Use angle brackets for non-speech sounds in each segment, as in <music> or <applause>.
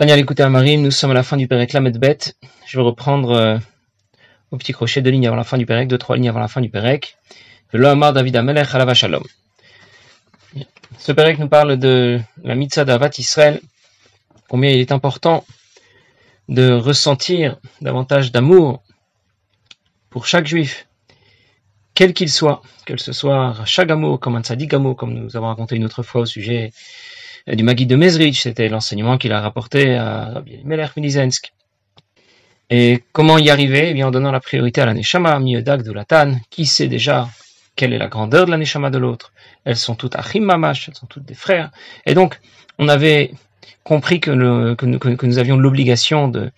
Daniel, écoutez Marim, nous sommes à la fin du Pérec Lamed Bet. Je vais reprendre euh, au petit crochet deux lignes avant la fin du Pérec, deux, trois lignes avant la fin du Pérec. David. Ce Pérec nous parle de la mitzvah d'Avat Israël, combien il est important de ressentir davantage d'amour pour chaque juif, quel qu'il soit, que ce soit Shagamo comme un Tzadigamo, comme nous avons raconté une autre fois au sujet du Magid de Mezrich, c'était l'enseignement qu'il a rapporté à Rabbi Melech Minizensk. Et comment y arriver? Eh bien, en donnant la priorité à la Neshama, Miedag de qui sait déjà quelle est la grandeur de la Neshama de l'autre? Elles sont toutes Achim Mamash, elles sont toutes des frères. Et donc, on avait compris que, nous, avions l'obligation de,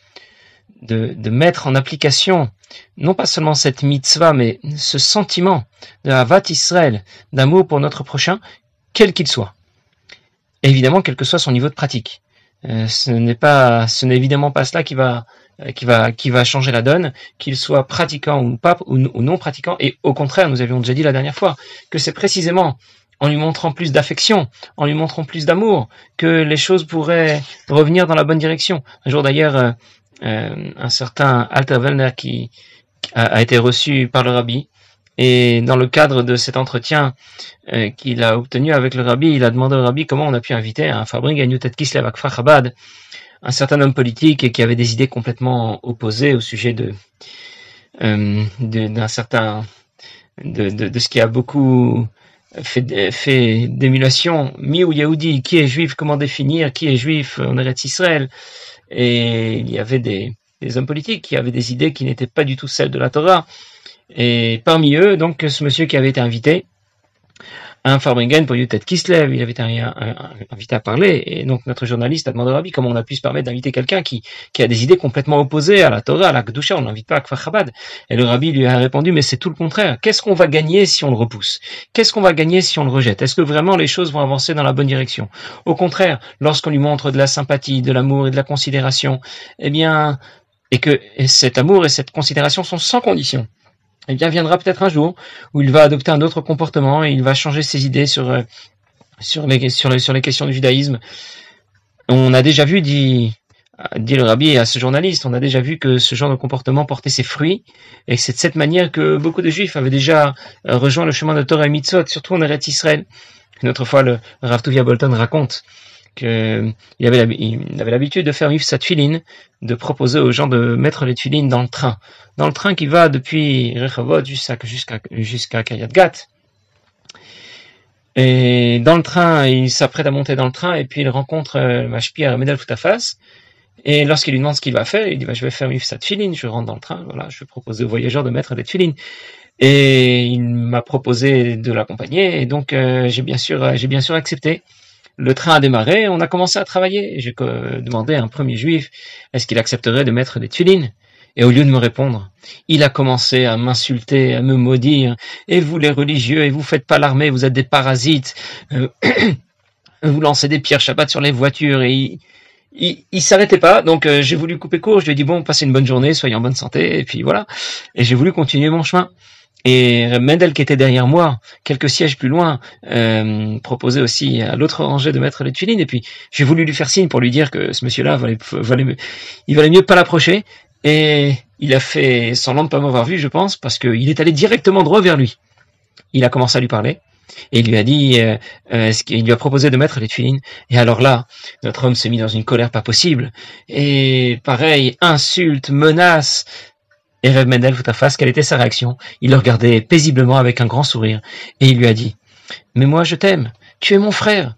mettre en application non pas seulement cette mitzvah, mais ce sentiment de Havat Israël, d'amour pour notre prochain, quel qu'il soit évidemment, quel que soit son niveau de pratique. Euh, ce n'est pas, ce n'est évidemment pas cela qui va, euh, qui va, qui va changer la donne, qu'il soit pratiquant ou pas ou, non pratiquant. Et au contraire, nous avions déjà dit la dernière fois que c'est précisément en lui montrant plus d'affection, en lui montrant plus d'amour, que les choses pourraient revenir dans la bonne direction. Un jour d'ailleurs, euh, un certain Alter Wellner qui a, a, été reçu par le rabbi et dans le cadre de cet entretien euh, qu'il a obtenu avec le rabbi, il a demandé au rabbi comment on a pu inviter un Fabring à Newtet Kislev Chabad, un certain homme politique qui avait des idées complètement opposées au sujet de euh, d'un certain de, de, ce qui a beaucoup fait, d'émulation. Mi ou Yehudi, qui est juif, comment définir, qui est juif, on est Israël? Et il y avait des, des hommes politiques qui avaient des idées qui n'étaient pas du tout celles de la Torah. Et parmi eux, donc, ce monsieur qui avait été invité, un Farbringen pour Yutet Kislev, il avait été invité à parler, et donc notre journaliste a demandé au Rabbi comment on a pu se permettre d'inviter quelqu'un qui, qui a des idées complètement opposées à la Torah, à la Kedusha, on n'invite pas à Kfar Chabad. Et le Rabbi lui a répondu, mais c'est tout le contraire. Qu'est-ce qu'on va gagner si on le repousse? Qu'est-ce qu'on va gagner si on le rejette? Est-ce que vraiment les choses vont avancer dans la bonne direction? Au contraire, lorsqu'on lui montre de la sympathie, de l'amour et de la considération, eh bien, et que cet amour et cette considération sont sans condition, eh bien, viendra peut-être un jour où il va adopter un autre comportement et il va changer ses idées sur, euh, les, questions du judaïsme. On a déjà vu, dit, dit le rabbi à ce journaliste, on a déjà vu que ce genre de comportement portait ses fruits, et c'est de cette manière que beaucoup de juifs avaient déjà euh, rejoint le chemin de Torah et Mitzvot, surtout en Eretz Israël. Une autre fois, le Rav Tuvia Bolton raconte qu'il avait, l'habitude de faire vivre sa tuiline, de proposer aux gens de mettre les tuilines dans le train. Dans le train qui va depuis Rehovot jusqu'à jusqu'à jusqu'à Gat. Et dans le train, il s'apprête à monter dans le train et puis il rencontre euh, Mashpia Medal Foutafas. Et lorsqu'il lui demande ce qu'il va faire, il dit bah, je vais faire vivre sa tuiline, je rentre dans le train, voilà, je vais proposer aux voyageurs de mettre des tuilines. Et il m'a proposé de l'accompagner et donc euh, j'ai bien sûr j'ai bien sûr accepté. Le train a démarré, on a commencé à travailler. J'ai demandé à un premier juif, est-ce qu'il accepterait de mettre des tulines? Et au lieu de me répondre, il a commencé à m'insulter, à me maudire. Et vous les religieux, et vous faites pas l'armée, vous êtes des parasites. Euh, <clears throat> vous lancez des pierres Shabbat sur les voitures et il, il, s'arrêtait pas, donc euh, j'ai voulu couper court. Je lui ai dit bon, passez une bonne journée, soyez en bonne santé, et puis voilà. Et j'ai voulu continuer mon chemin. Et Mendel, qui était derrière moi, quelques sièges plus loin, euh, proposait aussi à l'autre rangée de mettre les tuilines. Et puis, j'ai voulu lui faire signe pour lui dire que ce monsieur-là valait, il valait mieux pas l'approcher. Et il a fait semblant de pas m'avoir vu, je pense, parce qu'il est allé directement droit vers lui. Il a commencé à lui parler. Et il lui a dit, euh, euh, il lui a proposé de mettre les tuilines. Et alors là, notre homme s'est mis dans une colère pas possible. Et pareil, insulte, menace, et Rev Mendel face, quelle était sa réaction? Il le regardait paisiblement avec un grand sourire, et il lui a dit Mais moi je t'aime, tu es mon frère.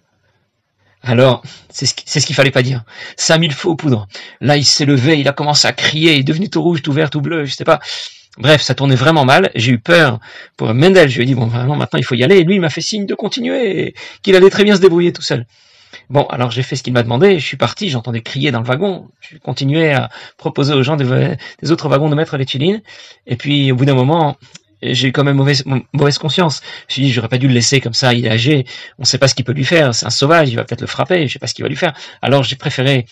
Alors, c'est ce qu'il fallait pas dire. Cinq mille faux poudres. Là, il s'est levé, il a commencé à crier, il est devenu tout rouge, tout vert, tout bleu, je sais pas. Bref, ça tournait vraiment mal. J'ai eu peur pour Mendel. Je lui ai dit, bon, vraiment, maintenant, il faut y aller. Et lui, il m'a fait signe de continuer, qu'il allait très bien se débrouiller tout seul. Bon, alors j'ai fait ce qu'il m'a demandé, je suis parti, j'entendais crier dans le wagon, je continuais à proposer aux gens des, autres wagons de mettre les tulines, et puis au bout d'un moment, j'ai eu quand même mauvaise, mauvaise conscience. Je me suis dit, j'aurais pas dû le laisser comme ça, il est âgé, on sait pas ce qu'il peut lui faire, c'est un sauvage, il va peut-être le frapper, je sais pas ce qu'il va lui faire. Alors j'ai préféré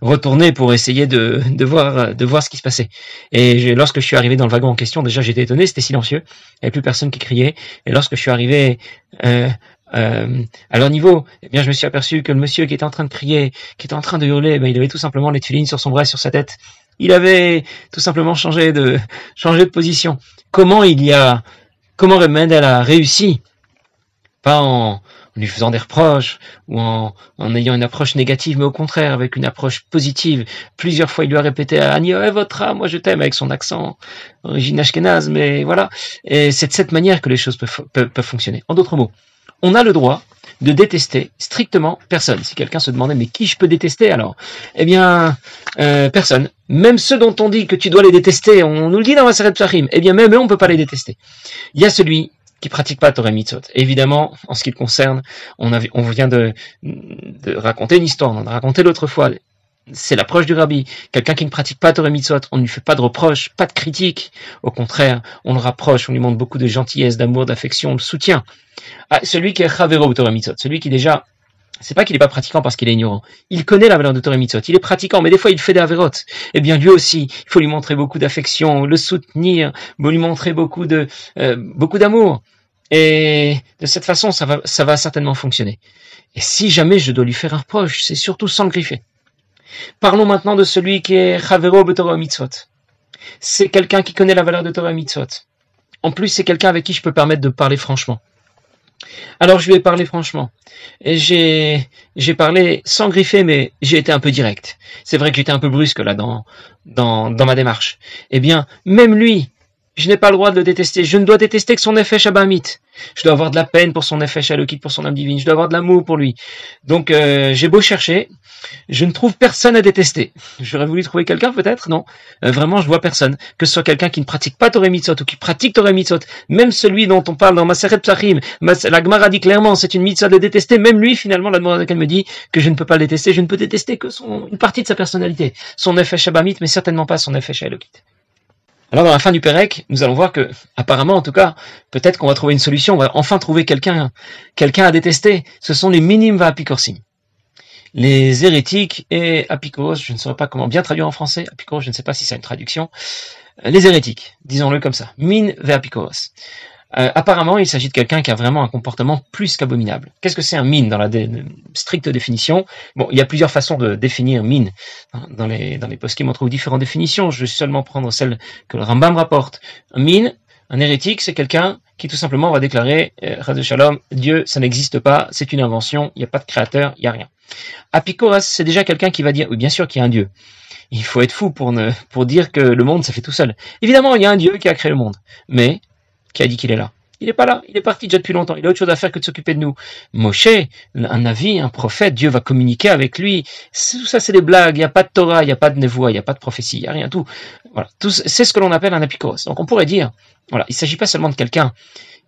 retourner pour essayer de, de, voir, de voir ce qui se passait. Et lorsque je suis arrivé dans le wagon en question, déjà j'étais étonné, c'était silencieux, il n'y avait plus personne qui criait. Et lorsque je suis arrivé euh, euh, à leur niveau, eh bien, je me suis aperçu que le monsieur qui était en train de crier, qui était en train de hurler, ben, il avait tout simplement les tulines sur son bras, sur sa tête. Il avait tout simplement changé de, changé de position. Comment il y a, comment Mendel a réussi? Pas en, lui faisant des reproches ou en, en, ayant une approche négative, mais au contraire avec une approche positive. Plusieurs fois, il lui a répété à Annie, eh, votre âme, moi je t'aime avec son accent origine ashkénaze, mais voilà. Et c'est de cette manière que les choses peuvent, peuvent, peuvent fonctionner. En d'autres mots, on a le droit de détester strictement personne. Si quelqu'un se demandait mais qui je peux détester alors? Eh bien, euh, personne. Même ceux dont on dit que tu dois les détester, on nous le dit dans la Seret Psachim, eh bien même eux on peut pas les détester. Il y a celui qui pratique pas Torah Mitzvot. Évidemment, en ce qui le concerne, on vient de, de raconter une histoire, on en a raconté l'autre fois. C'est l'approche du rabbi. Quelqu'un qui ne pratique pas Torah Mitzvot, on ne lui fait pas de reproches, pas de critiques. Au contraire, on le rapproche, on lui montre beaucoup de gentillesse, d'amour, d'affection, on le soutient. Ah, celui qui est Chavero Torah Mitzvot, celui qui déjà c'est pas qu'il n'est pas pratiquant parce qu'il est ignorant. Il connaît la valeur de Torah Mitzvot. Il est pratiquant, mais des fois il fait des. Eh bien, lui aussi, il faut lui montrer beaucoup d'affection, le soutenir, lui montrer beaucoup de, euh, beaucoup d'amour. Et de cette façon, ça va, ça va certainement fonctionner. Et si jamais je dois lui faire un reproche, c'est surtout sans le griffer. Parlons maintenant de celui qui est Chavero Torah Mitzvot. C'est quelqu'un qui connaît la valeur de Torah Mitzvot. En plus, c'est quelqu'un avec qui je peux permettre de parler franchement. Alors je lui ai parlé franchement. J'ai, j'ai parlé sans griffer, mais j'ai été un peu direct. C'est vrai que j'étais un peu brusque là dans, dans, dans ma démarche. Eh bien, même lui, je n'ai pas le droit de le détester. Je ne dois détester que son effet Shabamit. Je dois avoir de la peine pour son effet Shalokit, pour son âme divine. Je dois avoir de l'amour pour lui. Donc euh, j'ai beau chercher, je ne trouve personne à détester. J'aurais voulu trouver quelqu'un peut-être, non. Euh, vraiment, je vois personne. Que ce soit quelqu'un qui ne pratique pas Torah Mitzot ou qui pratique Torah Mitzot, même celui dont on parle dans Maseret Psachim, la Gemara dit clairement c'est une mitzvah de détester. Même lui, finalement, la Gemara me dit que je ne peux pas le détester. Je ne peux détester que son, une partie de sa personnalité, son effet Shabamit, mais certainement pas son effet Shalokit. Alors dans la fin du Pérec, nous allons voir que, apparemment en tout cas, peut-être qu'on va trouver une solution, on va enfin trouver quelqu'un, quelqu'un à détester. Ce sont les minimes apicorsim. Les hérétiques et apikoros, je ne saurais pas comment bien traduire en français, apikoros, je ne sais pas si c'est une traduction. Les hérétiques, disons-le comme ça. Min ve. Euh, apparemment, il s'agit de quelqu'un qui a vraiment un comportement plus qu'abominable. Qu'est-ce que c'est un mine dans la stricte définition? Bon, il y a plusieurs façons de définir mine. Dans les, dans les post on trouve différentes définitions. Je vais seulement prendre celle que le Rambam rapporte. Un mine, un hérétique, c'est quelqu'un qui tout simplement va déclarer euh, Shalom, Dieu, ça n'existe pas, c'est une invention, il n'y a pas de créateur, il n'y a rien. Apikoras, c'est déjà quelqu'un qui va dire, oui, bien sûr qu'il y a un Dieu. Il faut être fou pour, ne, pour dire que le monde, ça fait tout seul. Évidemment, il y a un Dieu qui a créé le monde. Mais qui a dit qu'il est là. Il n'est pas là, il est parti déjà depuis longtemps, il a autre chose à faire que de s'occuper de nous. Moshe, un avis, un prophète, Dieu va communiquer avec lui. Tout ça, c'est des blagues, il n'y a pas de Torah, il n'y a pas de névoie, il n'y a pas de prophétie, il n'y a rien, tout. Voilà, c'est ce que l'on appelle un apikos. Donc on pourrait dire, voilà, il ne s'agit pas seulement de quelqu'un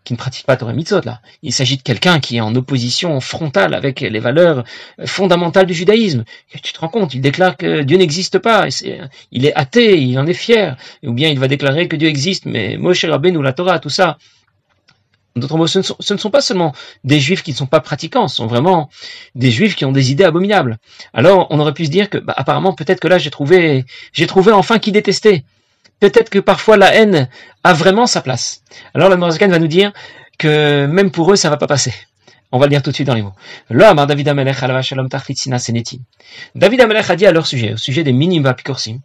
qui ne pratique pas Torah Mitzvot, là. Il s'agit de quelqu'un qui est en opposition frontale avec les valeurs fondamentales du judaïsme. tu te rends compte, il déclare que Dieu n'existe pas, il est athée, il en est fier, ou bien il va déclarer que Dieu existe, mais Moshe Rabbeinu, la Torah, tout ça. D'autres mots, ce ne, sont, pas seulement des juifs qui ne sont pas pratiquants, ce sont vraiment des juifs qui ont des idées abominables. Alors, on aurait pu se dire que, bah, apparemment, peut-être que là, j'ai trouvé, j'ai trouvé enfin qui détester peut-être que parfois la haine a vraiment sa place. Alors la Morazakan va nous dire que même pour eux, ça va pas passer. On va le dire tout de suite dans les mots. David Amelech David Amelech a dit à leur sujet, au sujet des minim vapikorsim,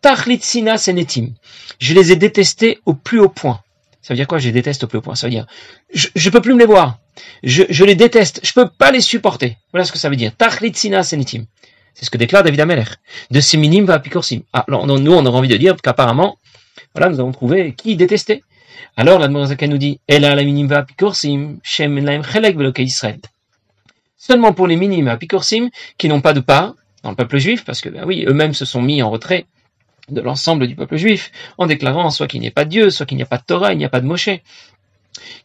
Tachlitsina senetim. Je les ai détestés au plus haut point. Ça veut dire quoi Je les déteste au plus haut point? Ça veut dire, je, je peux plus me les voir. Je, les déteste. Je peux pas les supporter. Voilà ce que ça veut dire. Tachlitsina senetim. C'est ce que déclare David Ameler. De ces minimes va apicorsim. Ah, nous, on aurait envie de dire qu'apparemment, voilà, nous avons trouvé qui détestait. Alors, la Morazaka nous dit, Ela la minim va apicorsim, shem laim chelek Israël. Seulement pour les minimes apicorsim, qui n'ont pas de part dans le peuple juif, parce que, ben oui, eux-mêmes se sont mis en retrait de l'ensemble du peuple juif, en déclarant soit qu'il n'y a pas de Dieu, soit qu'il n'y a pas de Torah, il n'y a pas de Moshe.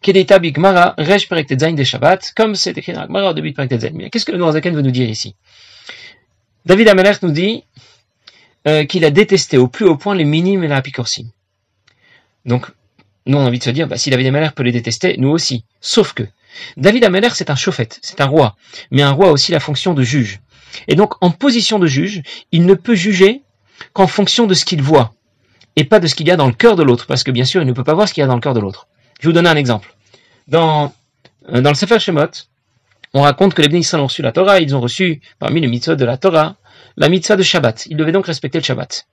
Qu'est-ce que le Noirzaken veut nous dire ici? David Amelech nous dit euh, qu'il a détesté au plus haut point les minimes et la apicorsim. Donc, nous on a envie de se dire, bah, si David Amelech peut les détester, nous aussi. Sauf que, David Amelech c'est un chauffette, c'est un roi, mais un roi a aussi la fonction de juge. Et donc, en position de juge, il ne peut juger qu'en fonction de ce qu'il voit, et pas de ce qu'il y a dans le cœur de l'autre, parce que bien sûr, il ne peut pas voir ce qu'il y a dans le cœur de l'autre. Je vous donner un exemple. Dans, euh, dans le Sefer Shemot, on raconte que les bénis ont reçu la Torah, ils ont reçu, parmi les mitzvot de la Torah, la mitzvah de Shabbat. Ils devaient donc respecter le Shabbat.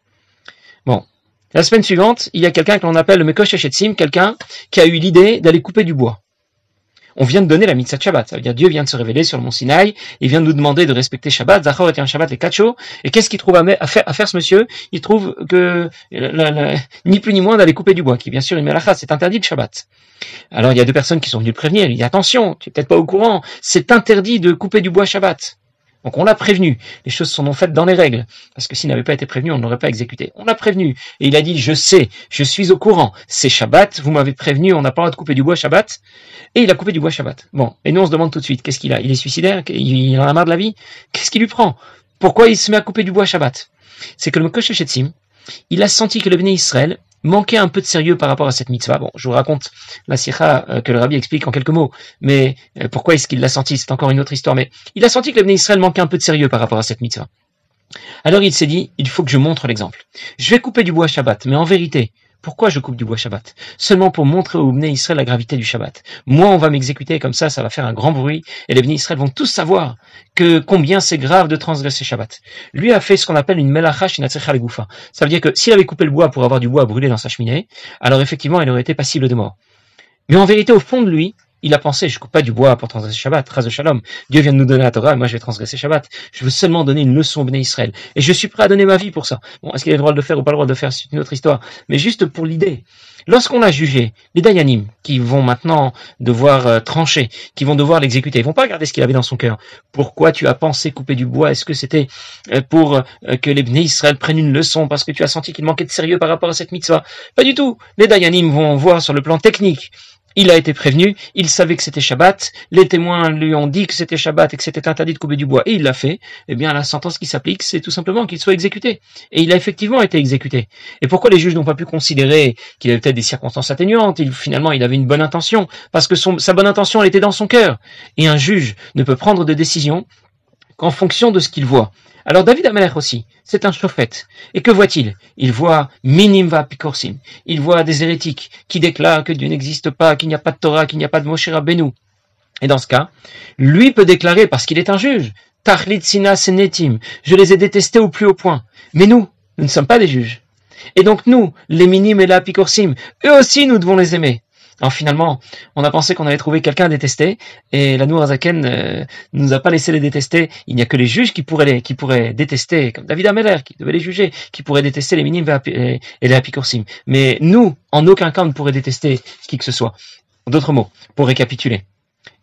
Bon. La semaine suivante, il y a quelqu'un que l'on appelle le Mekosh Sim, quelqu'un qui a eu l'idée d'aller couper du bois on vient de donner la mitzvah de Shabbat. Ça veut dire Dieu vient de se révéler sur le mont Sinaï, il vient de nous demander de respecter Shabbat. Zachor un Shabbat les kacho. Et qu'est-ce qu'il trouve à, faire, ce monsieur? Il trouve que ni plus ni moins d'aller couper du bois, qui bien sûr une melacha, c'est interdit de Shabbat. Alors il y a deux personnes qui sont venues le prévenir. Il dit attention, tu es peut-être pas au courant, c'est interdit de couper du bois Shabbat. Donc on l'a prévenu. Les choses sont non faites dans les règles. Parce que s'il n'avait pas été prévenu, on ne l'aurait pas exécuté. On l'a prévenu. Et il a dit, je sais, je suis au courant. C'est Shabbat, vous m'avez prévenu, on n'a pas le droit de couper du bois Shabbat. Et il a coupé du bois Shabbat. Bon. Et nous on se demande tout de suite, qu'est-ce qu'il a? Il est suicidaire? Il en a marre de la vie? Qu'est-ce qui lui prend? Pourquoi il se met à couper du bois Shabbat? C'est que le Mokoshe il a senti que le béné Israël manquait un peu de sérieux par rapport à cette mitzvah. Bon, je vous raconte la sikha euh, que le rabbi explique en quelques mots, mais euh, pourquoi est-ce qu'il l'a senti C'est encore une autre histoire, mais il a senti que le Israël manquait un peu de sérieux par rapport à cette mitzvah. Alors il s'est dit, il faut que je montre l'exemple. Je vais couper du bois Shabbat, mais en vérité, pourquoi je coupe du bois Shabbat? Seulement pour montrer au Bnei Israël la gravité du Shabbat. Moi, on va m'exécuter comme ça, ça va faire un grand bruit, et les Bnei Israël vont tous savoir que combien c'est grave de transgresser Shabbat. Lui a fait ce qu'on appelle une melacha shinatzecha legoufa. Ça veut dire que s'il avait coupé le bois pour avoir du bois brûlé dans sa cheminée, alors effectivement, il aurait été passible de mort. Mais en vérité, au fond de lui, il a pensé, je coupe pas du bois pour transgresser Shabbat, ras de shalom. Dieu vient de nous donner la Torah, moi je vais transgresser Shabbat. Je veux seulement donner une leçon au Bnei Israël. Et je suis prêt à donner ma vie pour ça. Bon, est-ce qu'il a le droit de le faire ou pas le droit de le faire, c'est une autre histoire. Mais juste pour l'idée. Lorsqu'on a jugé les Dayanim, qui vont maintenant devoir euh, trancher, qui vont devoir l'exécuter, ils vont pas regarder ce qu'il avait dans son cœur. Pourquoi tu as pensé couper du bois? Est-ce que c'était euh, pour euh, que les Bnei Israël prennent une leçon parce que tu as senti qu'il manquait de sérieux par rapport à cette mitzvah? Pas du tout. Les Dayanim vont voir sur le plan technique il a été prévenu, il savait que c'était Shabbat, les témoins lui ont dit que c'était Shabbat et que c'était interdit de couper du bois, et il l'a fait, eh bien la sentence qui s'applique, c'est tout simplement qu'il soit exécuté. Et il a effectivement été exécuté. Et pourquoi les juges n'ont pas pu considérer qu'il avait peut-être des circonstances atténuantes? Il, Finalement, il avait une bonne intention, parce que sa bonne intention, elle était dans son cœur. Et un juge ne peut prendre de décision qu'en fonction de ce qu'il voit. Alors David Amalek aussi, c'est un chauffette. Et que voit-il? Il voit minimva pikorsim. Il voit des hérétiques qui déclarent que Dieu n'existe pas, qu'il n'y a pas de Torah, qu'il n'y a pas de Moshe Rabbeinu. Et dans ce cas, lui peut déclarer, parce qu'il est un juge, Tachlit sina senetim, je les ai détestés au plus haut point. Mais nous, nous ne sommes pas des juges. Et donc nous, les minimes et la pikorsim, eux aussi nous devons les aimer. Alors finalement, on a pensé qu'on allait trouver quelqu'un à détester, et la Nourazaken euh, ne nous a pas laissé les détester. Il n'y a que les juges qui pourraient, les, qui pourraient détester, comme David Ameller, qui devait les juger, qui pourraient détester les minimes et les apicoursim. Mais nous, en aucun cas, on ne pourrait détester qui que ce soit. D'autres mots, pour récapituler.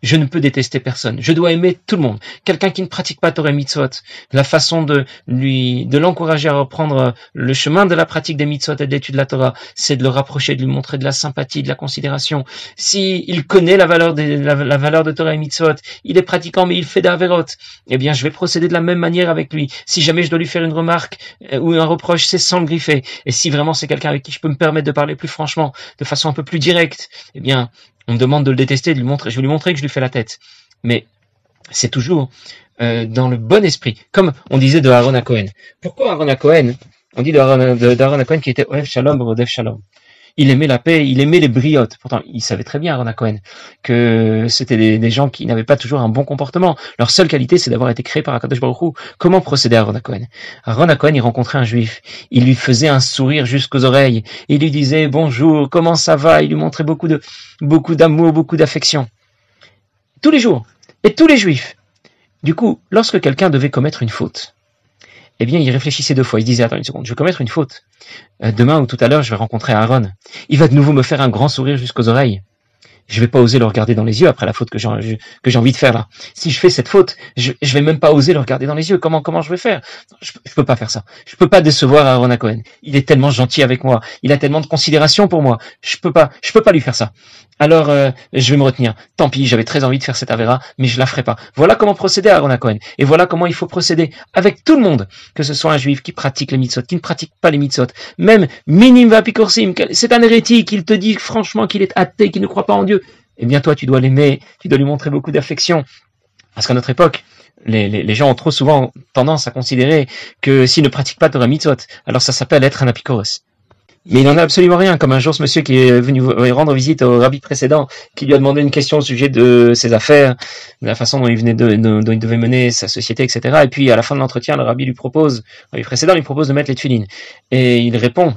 Je ne peux détester personne. Je dois aimer tout le monde. Quelqu'un qui ne pratique pas Torah mitzvot, la façon de lui, de l'encourager à reprendre le chemin de la pratique des mitzvot et de l'étude de la Torah, c'est de le rapprocher, de lui montrer de la sympathie, de la considération. Si il connaît la valeur de, la, valeur de Torah et mitzvot, il est pratiquant mais il fait d'Averot, eh bien, je vais procéder de la même manière avec lui. Si jamais je dois lui faire une remarque euh, ou un reproche, c'est sans le griffer. Et si vraiment c'est quelqu'un avec qui je peux me permettre de parler plus franchement, de façon un peu plus directe, eh bien, on me demande de le détester, de lui montrer, je vais lui montrer que je lui fais la tête. Mais c'est toujours euh, dans le bon esprit, comme on disait de Aaron à Cohen. Pourquoi Aaron à Cohen On dit d'Aaron de, Cohen qui était Oev Shalom, Odev Shalom? Il aimait la paix, il aimait les briottes. Pourtant, il savait très bien, Aaron Cohen, que c'était des, gens qui n'avaient pas toujours un bon comportement. Leur seule qualité, c'est d'avoir été créés par Akadosh Baruch. Comment procéder à Aaron Cohen? Aaron Cohen, il rencontrait un juif. Il lui faisait un sourire jusqu'aux oreilles. Il lui disait bonjour, comment ça va? Il lui montrait beaucoup de, beaucoup d'amour, beaucoup d'affection. Tous les jours. Et tous les juifs. Du coup, lorsque quelqu'un devait commettre une faute, eh bien, il réfléchissait deux fois. Il se disait, attends une seconde, je vais commettre une faute. Euh, demain ou tout à l'heure, je vais rencontrer Aaron. Il va de nouveau me faire un grand sourire jusqu'aux oreilles je vais pas oser le regarder dans les yeux après la faute que j'ai envie de faire là. Si je fais cette faute, je, je vais même pas oser le regarder dans les yeux. Comment je vais faire? Je, je peux pas faire ça. Je peux pas décevoir Aaron Cohen. Il est tellement gentil avec moi. Il a tellement de considération pour moi. Je peux pas je peux pas lui faire ça. Alors euh, je vais me retenir. Tant pis, j'avais très envie de faire cette avera, mais je la ferai pas. Voilà comment procéder à Aaron Cohen. Et voilà comment il faut procéder avec tout le monde, que ce soit un juif qui pratique les mitzvot, qui ne pratique pas les mitzvot, même minim vapikorsim, c'est un hérétique, il te dit franchement qu'il est athée, qu'il ne croit pas en Dieu eh bien toi tu dois l'aimer, tu dois lui montrer beaucoup d'affection. Parce qu'à notre époque, les, gens ont trop souvent tendance à considérer que s'ils ne pratiquent pas Torah Mitzvot, alors ça s'appelle être un apikoros. Mais il n'en a absolument rien, comme un jour ce monsieur qui est venu rendre visite au rabbi précédent, qui lui a demandé une question au sujet de ses affaires, de la façon dont il venait de, dont il devait mener sa société, etc. Et puis à la fin de l'entretien, le rabbi lui propose, le rabbi précédent lui propose de mettre les tefilines. Et il répond,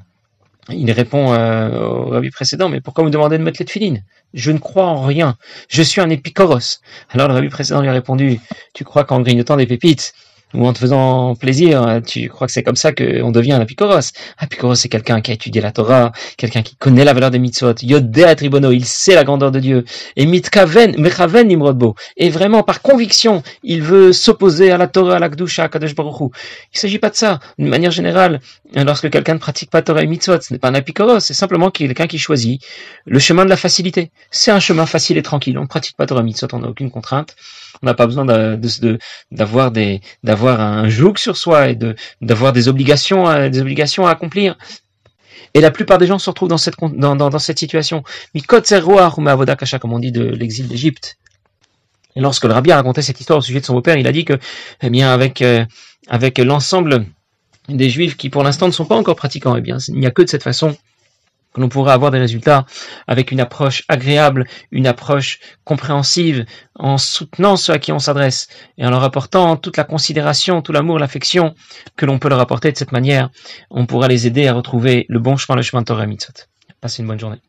il répond euh, au rabbi précédent, mais pourquoi vous demandez de mettre les tefilines Je ne crois en rien. Je suis un épicoros. Alors le rabbi précédent lui a répondu, tu crois qu'en grignotant des pépites, ou en te faisant plaisir, tu crois que c'est comme ça qu'on devient un apicoros. Apicoros, c'est quelqu'un qui a étudié la Torah, quelqu'un qui connaît la valeur des mitzvot. Yodea tribono, il sait la grandeur de Dieu. Et mitkaven, mechaven nimrodbo. Et vraiment, par conviction, il veut s'opposer à la Torah, à la Gdusha, à Kadosh Baruch Hu. Il s'agit pas de ça. D'une manière générale, lorsque quelqu'un ne pratique pas Torah et mitzvot, ce n'est pas un apicoros, c'est simplement quelqu'un qui choisit le chemin de la facilité. C'est un chemin facile et tranquille. On ne pratique pas Torah et mitzvot, on n'a aucune contrainte. On n'a pas besoin d'avoir des, d'avoir un joug sur soi et de, d'avoir des obligations, à, des obligations à accomplir. Et la plupart des gens se retrouvent dans cette, dans, dans, cette situation. comme on dit de l'exil d'Égypte. Et lorsque le rabbi a raconté cette histoire au sujet de son beau-père, il a dit que, eh bien, avec, euh, avec l'ensemble des juifs qui pour l'instant ne sont pas encore pratiquants, eh bien, il n'y a que de cette façon que l'on pourrait avoir des résultats avec une approche agréable, une approche compréhensive, en soutenant ceux à qui on s'adresse et en leur apportant toute la considération, tout l'amour, l'affection que l'on peut leur apporter de cette manière, on pourra les aider à retrouver le bon chemin, le chemin de Torah Mitzvot. Passez une bonne journée.